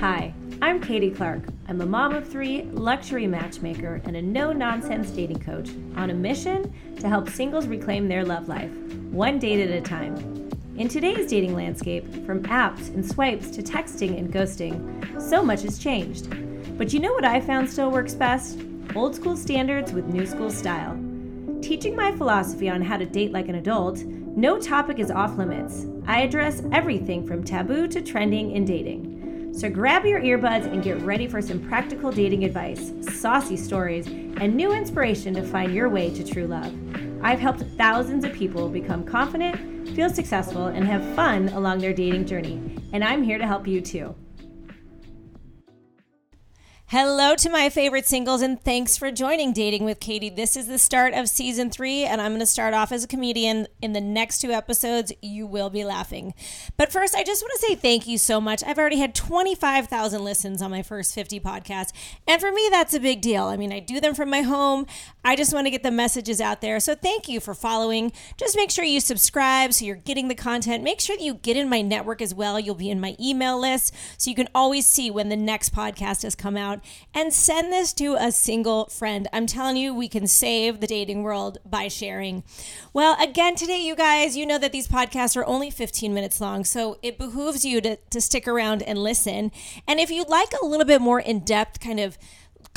Hi, I'm Katy Clark. I'm a mom of three, luxury matchmaker, and a no nonsense dating coach on a mission to help singles reclaim their love life, one date at a time. In today's dating landscape, from apps and swipes to texting and ghosting, so much has changed. But you know what I found still works best? Old school standards with new school style. Teaching my philosophy on how to date like an adult, no topic is off limits. I address everything from taboo to trending in dating. So grab your earbuds and get ready for some practical dating advice, saucy stories, and new inspiration to find your way to true love. I've helped thousands of people become confident, feel successful, and have fun along their dating journey. And I'm here to help you too. Hello to my favorite singles, and thanks for joining Dating with Katy. This is the start of season three, and I'm going to start off as a comedian. In the next two episodes, you will be laughing. But first, I just want to say thank you so much. I've already had 25,000 listens on my first 50 podcasts, and for me, that's a big deal. I mean, I do them from my home. I just want to get the messages out there. So thank you for following. Just make sure you subscribe so you're getting the content. Make sure that you get in my network as well. You'll be in my email list so you can always see when the next podcast has come out and send this to a single friend. I'm telling you, we can save the dating world by sharing. Well, again, today, you guys, you know that these podcasts are only 15 minutes long, so it behooves you to, to stick around and listen. And if you'd like a little bit more in depth kind of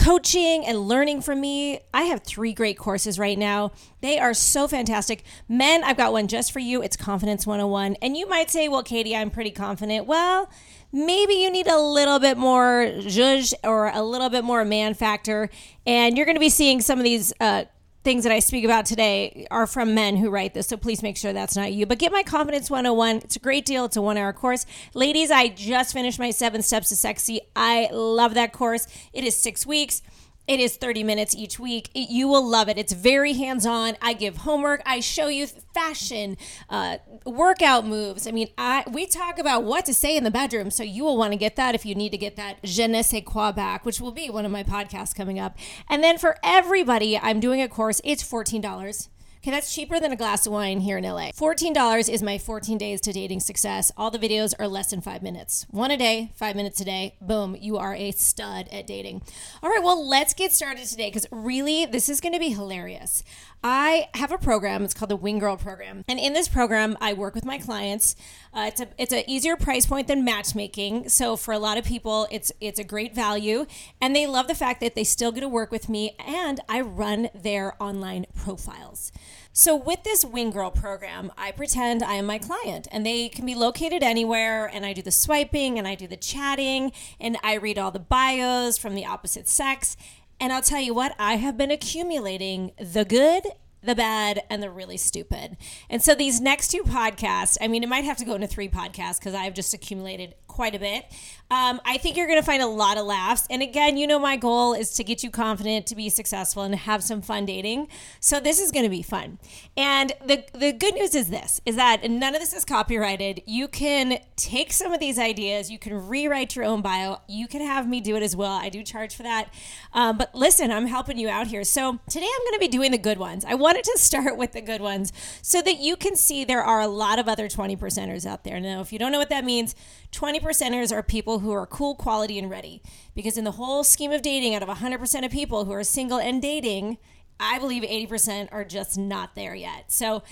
coaching and learning from me. I have three great courses right now. They are so fantastic. Men, I've got one just for you. It's Confidence 101. And you might say, well, Katy, I'm pretty confident. Well, maybe you need a little bit more zhuzh or a little bit more man factor. And you're going to be seeing some of these uh, things that I speak about today are from men who write this. So please make sure that's not you. But get my Confidence 101. It's a great deal. It's a one hour course. Ladies, I just finished my seven steps to sexy. I love that course. It is six weeks. It is 30 minutes each week. It, you will love it. It's very hands on. I give homework. I show you fashion, uh, workout moves. I mean, I we talk about what to say in the bedroom. So you will want to get that if you need to get that je ne sais quoi back, which will be one of my podcasts coming up. And then for everybody, I'm doing a course. It's $14. Okay, that's cheaper than a glass of wine here in LA. $14 is my 14 days to dating success. All the videos are less than five minutes. One a day, five minutes a day. Boom, you are a stud at dating. All right, well, let's get started today because really, this is going to be hilarious. I have a program. It's called the Wing Girl program, and in this program, I work with my clients. Uh, it's a it's an easier price point than matchmaking, so for a lot of people, it's it's a great value, and they love the fact that they still get to work with me, and I run their online profiles. So with this Wing Girl program, I pretend I am my client, and they can be located anywhere, and I do the swiping, and I do the chatting, and I read all the bios from the opposite sex and I'll tell you what, I have been accumulating the good the bad, and the really stupid. And so these next two podcasts, I mean, it might have to go into three podcasts because I've just accumulated quite a bit. Um, I think you're going to find a lot of laughs. And again, you know, my goal is to get you confident, to be successful, and have some fun dating. So this is going to be fun. And the the good news is this: is that none of this is copyrighted. You can take some of these ideas, you can rewrite your own bio. You can have me do it as well. I do charge for that. Um, but listen, I'm helping you out here. So today I'm going to be doing the good ones. I wanted to start with the good ones so that you can see there are a lot of other 20 percenters out there. Now, if you don't know what that means, 20 percenters are people who are cool, quality, and ready. Because in the whole scheme of dating, out of 100% of people who are single and dating, I believe 80% are just not there yet. So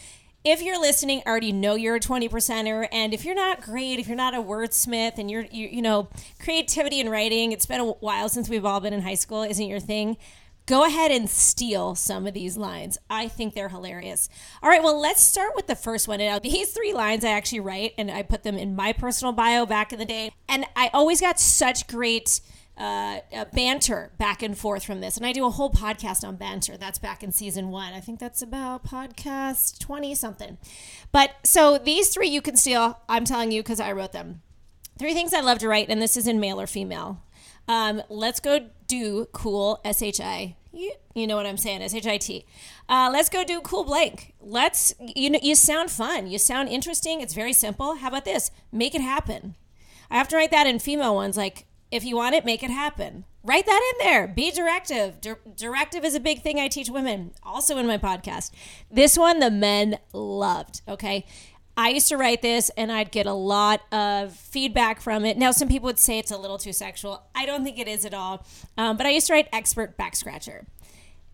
if you're listening, I already know you're a 20 percenter. And if you're not great, if you're not a wordsmith and you're, you, you know, creativity and writing, it's been a while since we've all been in high school, isn't your thing? Go ahead and steal some of these lines. I think they're hilarious. All right, well, let's start with the first one. And these three lines I actually write, and I put them in my personal bio back in the day. And I always got such great uh, uh, banter back and forth from this. And I do a whole podcast on banter. That's back in season one. I think that's about podcast 20 something. But so these three you can steal. I'm telling you because I wrote them. Three things I love to write, and this is in male or female. Um, let's go do cool S H I you, you know what I'm saying, S H I T. Uh, let's go do cool blank. Let's, you know, you sound fun. You sound interesting. It's very simple. How about this? Make it happen. I have to write that in female ones like, if you want it, make it happen. Write that in there. Be directive. Di- directive is a big thing I teach women, also in my podcast. This one, the men loved. Okay. I used to write this and I'd get a lot of feedback from it. Now, some people would say it's a little too sexual. I don't think it is at all. Um, but I used to write expert back scratcher.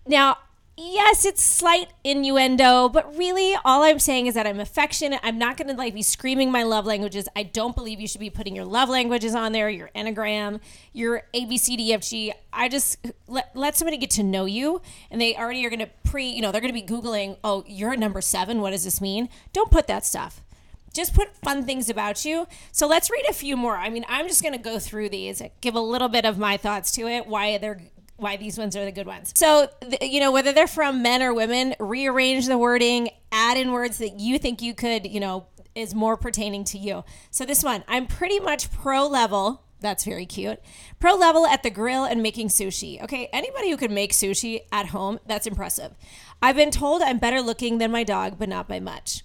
Now, yes, it's slight innuendo, but really all I'm saying is that I'm affectionate. I'm not going to like be screaming my love languages. I don't believe you should be putting your love languages on there, your Enneagram, your ABCDFG. I just let, let somebody get to know you and they already are going to pre, you know, they're going to be Googling, oh, you're a number seven. What does this mean? Don't put that stuff. Just put fun things about you. So let's read a few more. I mean, I'm just going to go through these, give a little bit of my thoughts to it, why they're why these ones are the good ones. So, you know, whether they're from men or women, rearrange the wording, add in words that you think you could, you know, is more pertaining to you. So, this one, I'm pretty much pro level. That's very cute. Pro level at the grill and making sushi. Okay, anybody who can make sushi at home, that's impressive. I've been told I'm better looking than my dog, but not by much.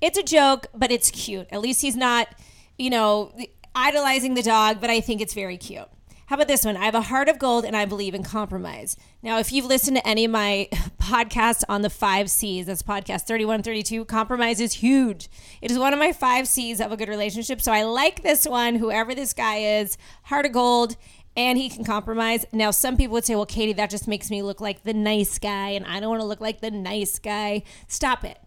It's a joke, but it's cute. At least he's not, you know, idolizing the dog, but I think it's very cute. How about this one? I have a heart of gold and I believe in compromise. Now, if you've listened to any of my podcasts on the five C's, that's podcast 31, 32, compromise is huge. It is one of my five C's of a good relationship. So I like this one, whoever this guy is, heart of gold, and he can compromise. Now, some people would say, well, Katy, that just makes me look like the nice guy, and I don't want to look like the nice guy. Stop it.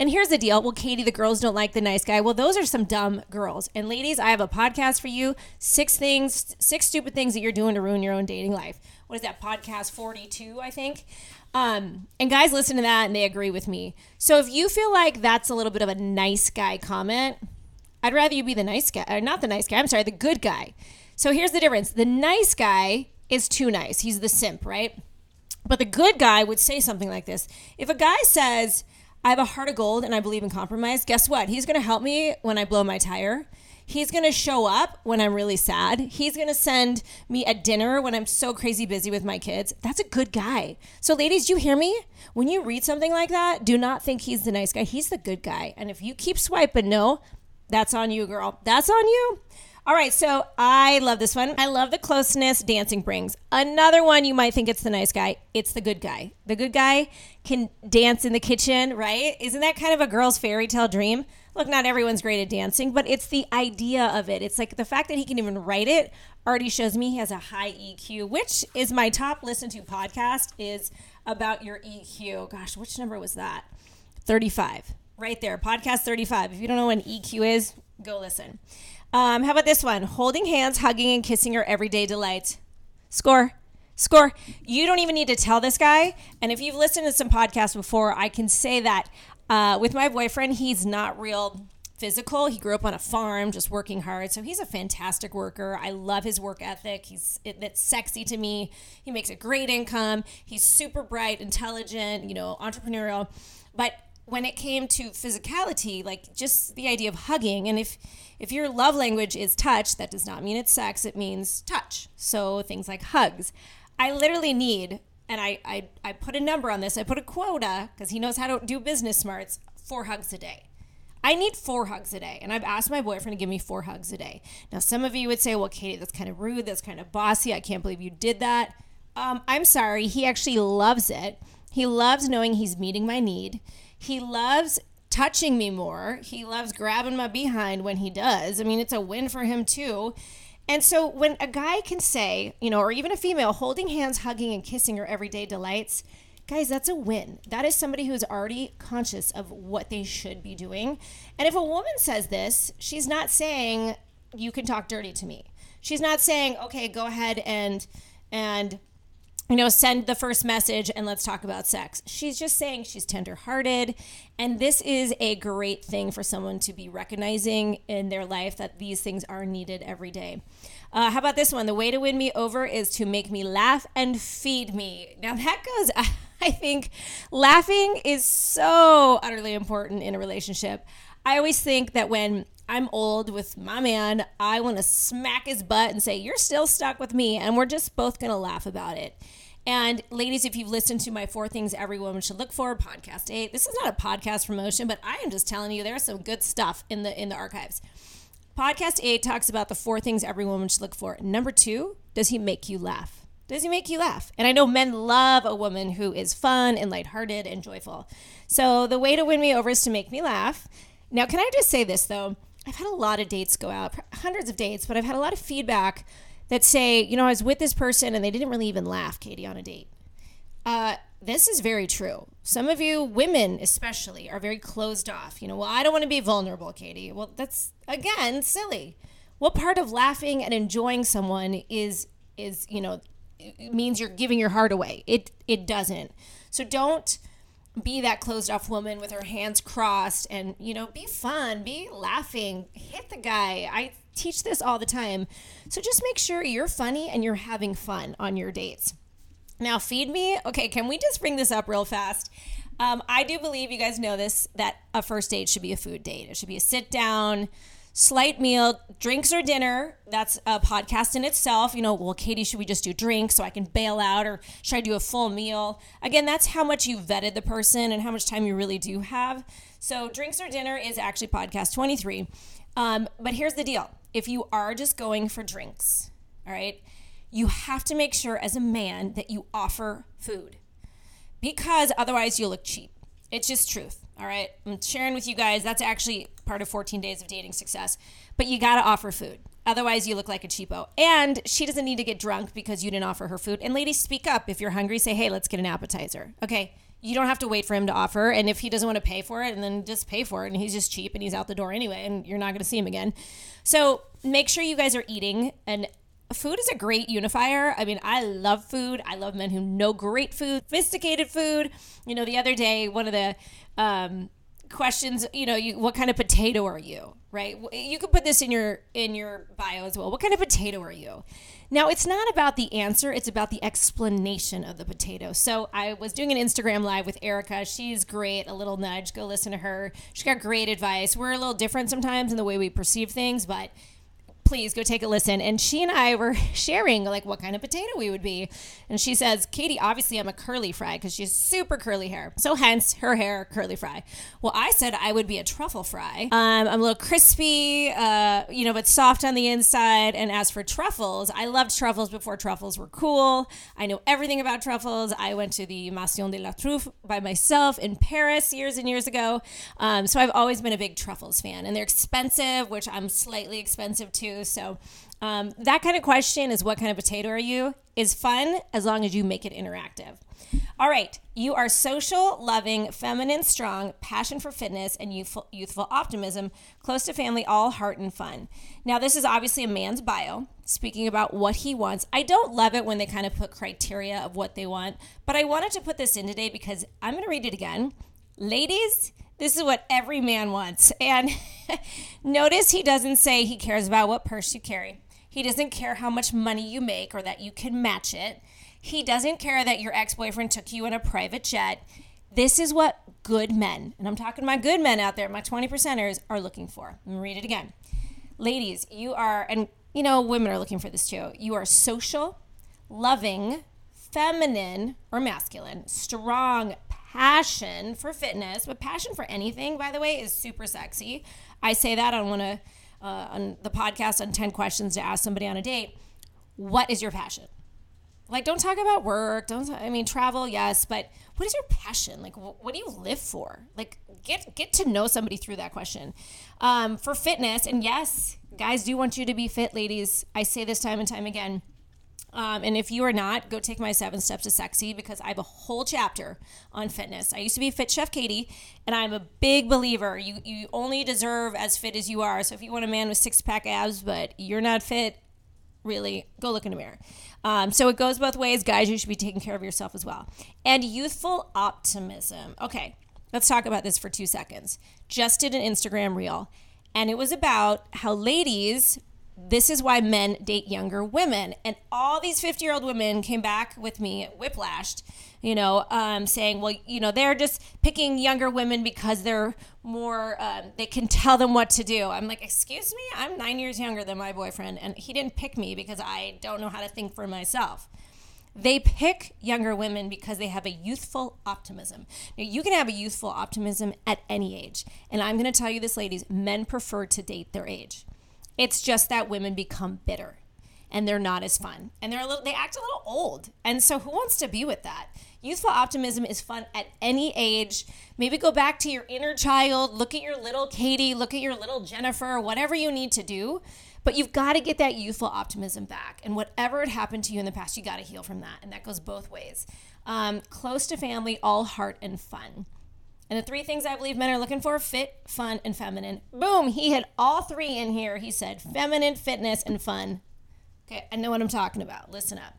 And here's the deal. Well, Katy, the girls don't like the nice guy. Well, those are some dumb girls. And ladies, I have a podcast for you. Six things, six stupid things that you're doing to ruin your own dating life. What is that? Podcast 42, I think. Um, and guys listen to that and they agree with me. So if you feel like that's a little bit of a nice guy comment, I'd rather you be the nice guy, or not the nice guy. I'm sorry, the good guy. So here's the difference. The nice guy is too nice. He's the simp, right? But the good guy would say something like this. If a guy says, I have a heart of gold and I believe in compromise. Guess what? He's going to help me when I blow my tire. He's going to show up when I'm really sad. He's going to send me a dinner when I'm so crazy busy with my kids. That's a good guy. So, ladies, you hear me? When you read something like that, do not think he's the nice guy. He's the good guy. And if you keep swiping no, that's on you, girl. That's on you. All right, so I love this one. I love the closeness dancing brings. Another one you might think it's the nice guy. It's the good guy. The good guy can dance in the kitchen, right? Isn't that kind of a girl's fairy tale dream? Look, not everyone's great at dancing, but it's the idea of it. It's like the fact that he can even write it already shows me he has a high EQ, which is my top listen to podcast is about your EQ. Gosh, which number was that? 35. Right there, podcast 35. If you don't know what an EQ is, go listen. Um, how about this one? Holding hands, hugging, and kissing are everyday delights. Score. Score. You don't even need to tell this guy. And if you've listened to some podcasts before, I can say that uh, with my boyfriend, he's not real physical. He grew up on a farm, just working hard. So he's a fantastic worker. I love his work ethic. He's it, it's sexy to me. He makes a great income. He's super bright, intelligent, you know, entrepreneurial. But when it came to physicality, like just the idea of hugging, and if if your love language is touch, that does not mean it's sex, it means touch. So things like hugs. I literally need, and I, I, I put a number on this, I put a quota, because he knows how to do business smarts, four hugs a day. I need four hugs a day. And I've asked my boyfriend to give me four hugs a day. Now, some of you would say, well, Katy, that's kind of rude. That's kind of bossy. I can't believe you did that. Um, I'm sorry. He actually loves it. He loves knowing he's meeting my need. He loves touching me more. He loves grabbing my behind when he does. I mean, it's a win for him too. And so when a guy can say, you know, or even a female holding hands, hugging, and kissing are everyday delights, guys, that's a win. That is somebody who's already conscious of what they should be doing. And if a woman says this, she's not saying you can talk dirty to me. She's not saying, okay, go ahead and and you know, send the first message and let's talk about sex. She's just saying she's tenderhearted. And this is a great thing for someone to be recognizing in their life that these things are needed every day. Uh, how about this one? The way to win me over is to make me laugh and feed me. Now, that goes, I think laughing is so utterly important in a relationship. I always think that when I'm old with my man, I want to smack his butt and say, You're still stuck with me. And we're just both going to laugh about it. And ladies, if you've listened to my four things every woman should look for, podcast eight, this is not a podcast promotion, but I am just telling you there's some good stuff in the in the archives. Podcast eight talks about the four things every woman should look for. Number two, does he make you laugh? Does he make you laugh? And I know men love a woman who is fun and lighthearted and joyful. So the way to win me over is to make me laugh. Now, can I just say this though? I've had a lot of dates go out, hundreds of dates, but I've had a lot of feedback that say, you know, I was with this person and they didn't really even laugh, Katy, on a date. Uh, this is very true. Some of you, women especially, are very closed off. You know, well, I don't want to be vulnerable, Katy. Well, that's again silly. What part of laughing and enjoying someone is is you know means you're giving your heart away? It it doesn't. So don't be that closed off woman with her hands crossed and you know be fun be laughing hit the guy i teach this all the time so just make sure you're funny and you're having fun on your dates now, feed me. Okay, can we just bring this up real fast? Um, I do believe you guys know this that a first date should be a food date. It should be a sit down, slight meal, drinks or dinner. That's a podcast in itself. You know, well, Katy, should we just do drinks so I can bail out, or should I do a full meal? Again, that's how much you vetted the person and how much time you really do have. So, drinks or dinner is actually podcast 23. Um, but here's the deal if you are just going for drinks, all right, you have to make sure as a man that you offer food because otherwise you look cheap. It's just truth. All right. I'm sharing with you guys that's actually part of 14 days of dating success. But you got to offer food. Otherwise, you look like a cheapo. And she doesn't need to get drunk because you didn't offer her food. And ladies, speak up. If you're hungry, say, hey, let's get an appetizer. Okay. You don't have to wait for him to offer. And if he doesn't want to pay for it, and then just pay for it. And he's just cheap and he's out the door anyway, and you're not going to see him again. So make sure you guys are eating and food is a great unifier. I mean, I love food. I love men who know great food, sophisticated food. You know, the other day, one of the um, questions, you know, you, what kind of potato are you? Right? You could put this in your in your bio as well. What kind of potato are you? Now, it's not about the answer, it's about the explanation of the potato. So, I was doing an Instagram live with Erica. She's great. A little nudge. Go listen to her. She got great advice. We're a little different sometimes in the way we perceive things, but please go take a listen. And she and I were sharing like what kind of potato we would be. And she says, Katy, obviously I'm a curly fry because she's super curly hair. So hence her hair curly fry. Well, I said I would be a truffle fry. Um, I'm a little crispy, uh, you know, but soft on the inside. And as for truffles, I loved truffles before truffles were cool. I know everything about truffles. I went to the Maison de la Truffe by myself in Paris years and years ago. Um, so I've always been a big truffles fan. And they're expensive, which I'm slightly expensive too. So um, that kind of question is what kind of potato are you is fun as long as you make it interactive. All right, you are social, loving, feminine, strong, passion for fitness, and youthful, youthful optimism, close to family, all heart and fun. Now, this is obviously a man's bio, speaking about what he wants. I don't love it when they kind of put criteria of what they want, but I wanted to put this in today because I'm going to read it again. Ladies, this is what every man wants. And notice he doesn't say he cares about what purse you carry. He doesn't care how much money you make or that you can match it. He doesn't care that your ex boyfriend took you in a private jet. This is what good men, and I'm talking my good men out there, my 20 percenters, are looking for. Let me read it again. Ladies, you are, and you know, women are looking for this too. You are social, loving, feminine or masculine, strong, passion for fitness, but passion for anything, by the way, is super sexy. I say that on one of uh, on the podcast on 10 questions to ask somebody on a date. What is your passion? Like, don't talk about work. Don't I mean travel? Yes, but what is your passion? Like, wh- what do you live for? Like, get get to know somebody through that question. Um, for fitness, and yes, guys do want you to be fit, ladies. I say this time and time again um, and if you are not, go take my seven steps to sexy because I have a whole chapter on fitness. I used to be Fit Chef Katy, and I'm a big believer. You you only deserve as fit as you are. So if you want a man with six pack abs, but you're not fit, really, go look in the mirror. Um, so it goes both ways, guys. You should be taking care of yourself as well. And youthful optimism. Okay, let's talk about this for two seconds. Just did an Instagram reel, and it was about how ladies this is why men date younger women. And all these 50 year old women came back with me whiplashed, you know, um, saying, well, you know, they're just picking younger women because they're more, um, they can tell them what to do. I'm like, excuse me? I'm nine years younger than my boyfriend, and he didn't pick me because I don't know how to think for myself. They pick younger women because they have a youthful optimism. Now, you can have a youthful optimism at any age. And I'm going to tell you this, ladies men prefer to date their age. It's just that women become bitter. and they're not as fun. And they're a little they act a little old. And so who wants to be with that? Youthful optimism is fun at any age. Maybe go back to your inner child, look at your little Katy, look at your little Jennifer, whatever you need to do. But you've got to get that youthful optimism back. And whatever had happened to you in the past, you got to heal from that. And that goes both ways. Um, close to family, all heart and fun. And the three things I believe men are looking for fit, fun, and feminine. Boom, he had all three in here. He said feminine, fitness, and fun. Okay, I know what I'm talking about. Listen up.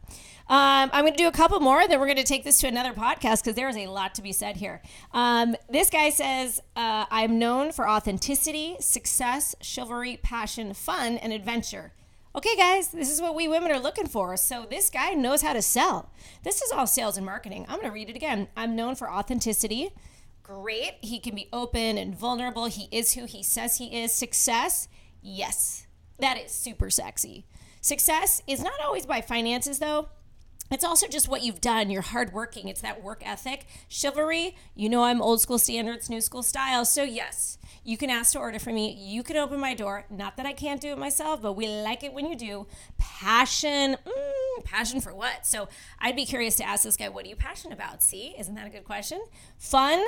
Um, I'm going to do a couple more, then we're going to take this to another podcast because there is a lot to be said here. Um, this guy says, uh, I'm known for authenticity, success, chivalry, passion, fun, and adventure. Okay, guys, this is what we women are looking for. So this guy knows how to sell. This is all sales and marketing. I'm going to read it again. I'm known for authenticity. Great. He can be open and vulnerable. He is who he says he is. Success. Yes. That is super sexy. Success is not always by finances, though. It's also just what you've done. You're hardworking. It's that work ethic. Chivalry, you know I'm old school standards, new school style. So, yes, you can ask to order from me. You can open my door. Not that I can't do it myself, but we like it when you do. Passion, mm, passion for what? So, I'd be curious to ask this guy, what are you passionate about? See, isn't that a good question? Fun,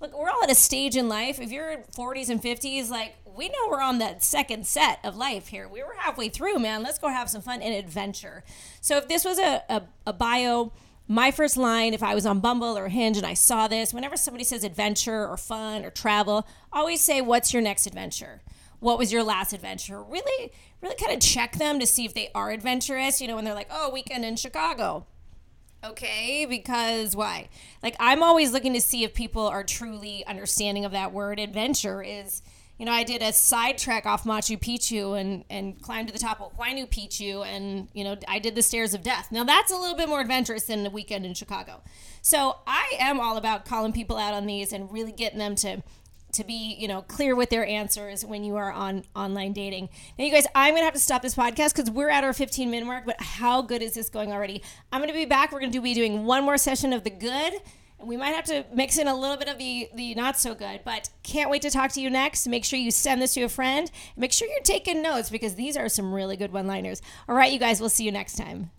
look, we're all at a stage in life. If you're in 40s and 50s, like we know we're on that second set of life here. We were halfway through, man. Let's go have some fun and adventure. So if this was a, a, a bio, my first line, if I was on Bumble or Hinge and I saw this, whenever somebody says adventure or fun or travel, always say, What's your next adventure? What was your last adventure? Really, really kind of check them to see if they are adventurous. You know, when they're like, Oh, weekend in Chicago Okay, because why? Like I'm always looking to see if people are truly understanding of that word. Adventure is, you know, I did a sidetrack off Machu Picchu and and climbed to the top of Huayna Picchu, and you know, I did the stairs of death. Now that's a little bit more adventurous than the weekend in Chicago. So I am all about calling people out on these and really getting them to to be you know clear with their answers when you are on online dating. Now you guys i'm gonna have to stop this podcast because we're at our 15 minute mark but how good is this going already? I'm gonna be back. We're gonna do, be doing one more session of the good. And we might have to mix in a little bit of the the not so good but can't wait to talk to you next. Make sure you send this to a friend. Make sure you're taking notes because these are some really good one liners all right you guys we'll see you next time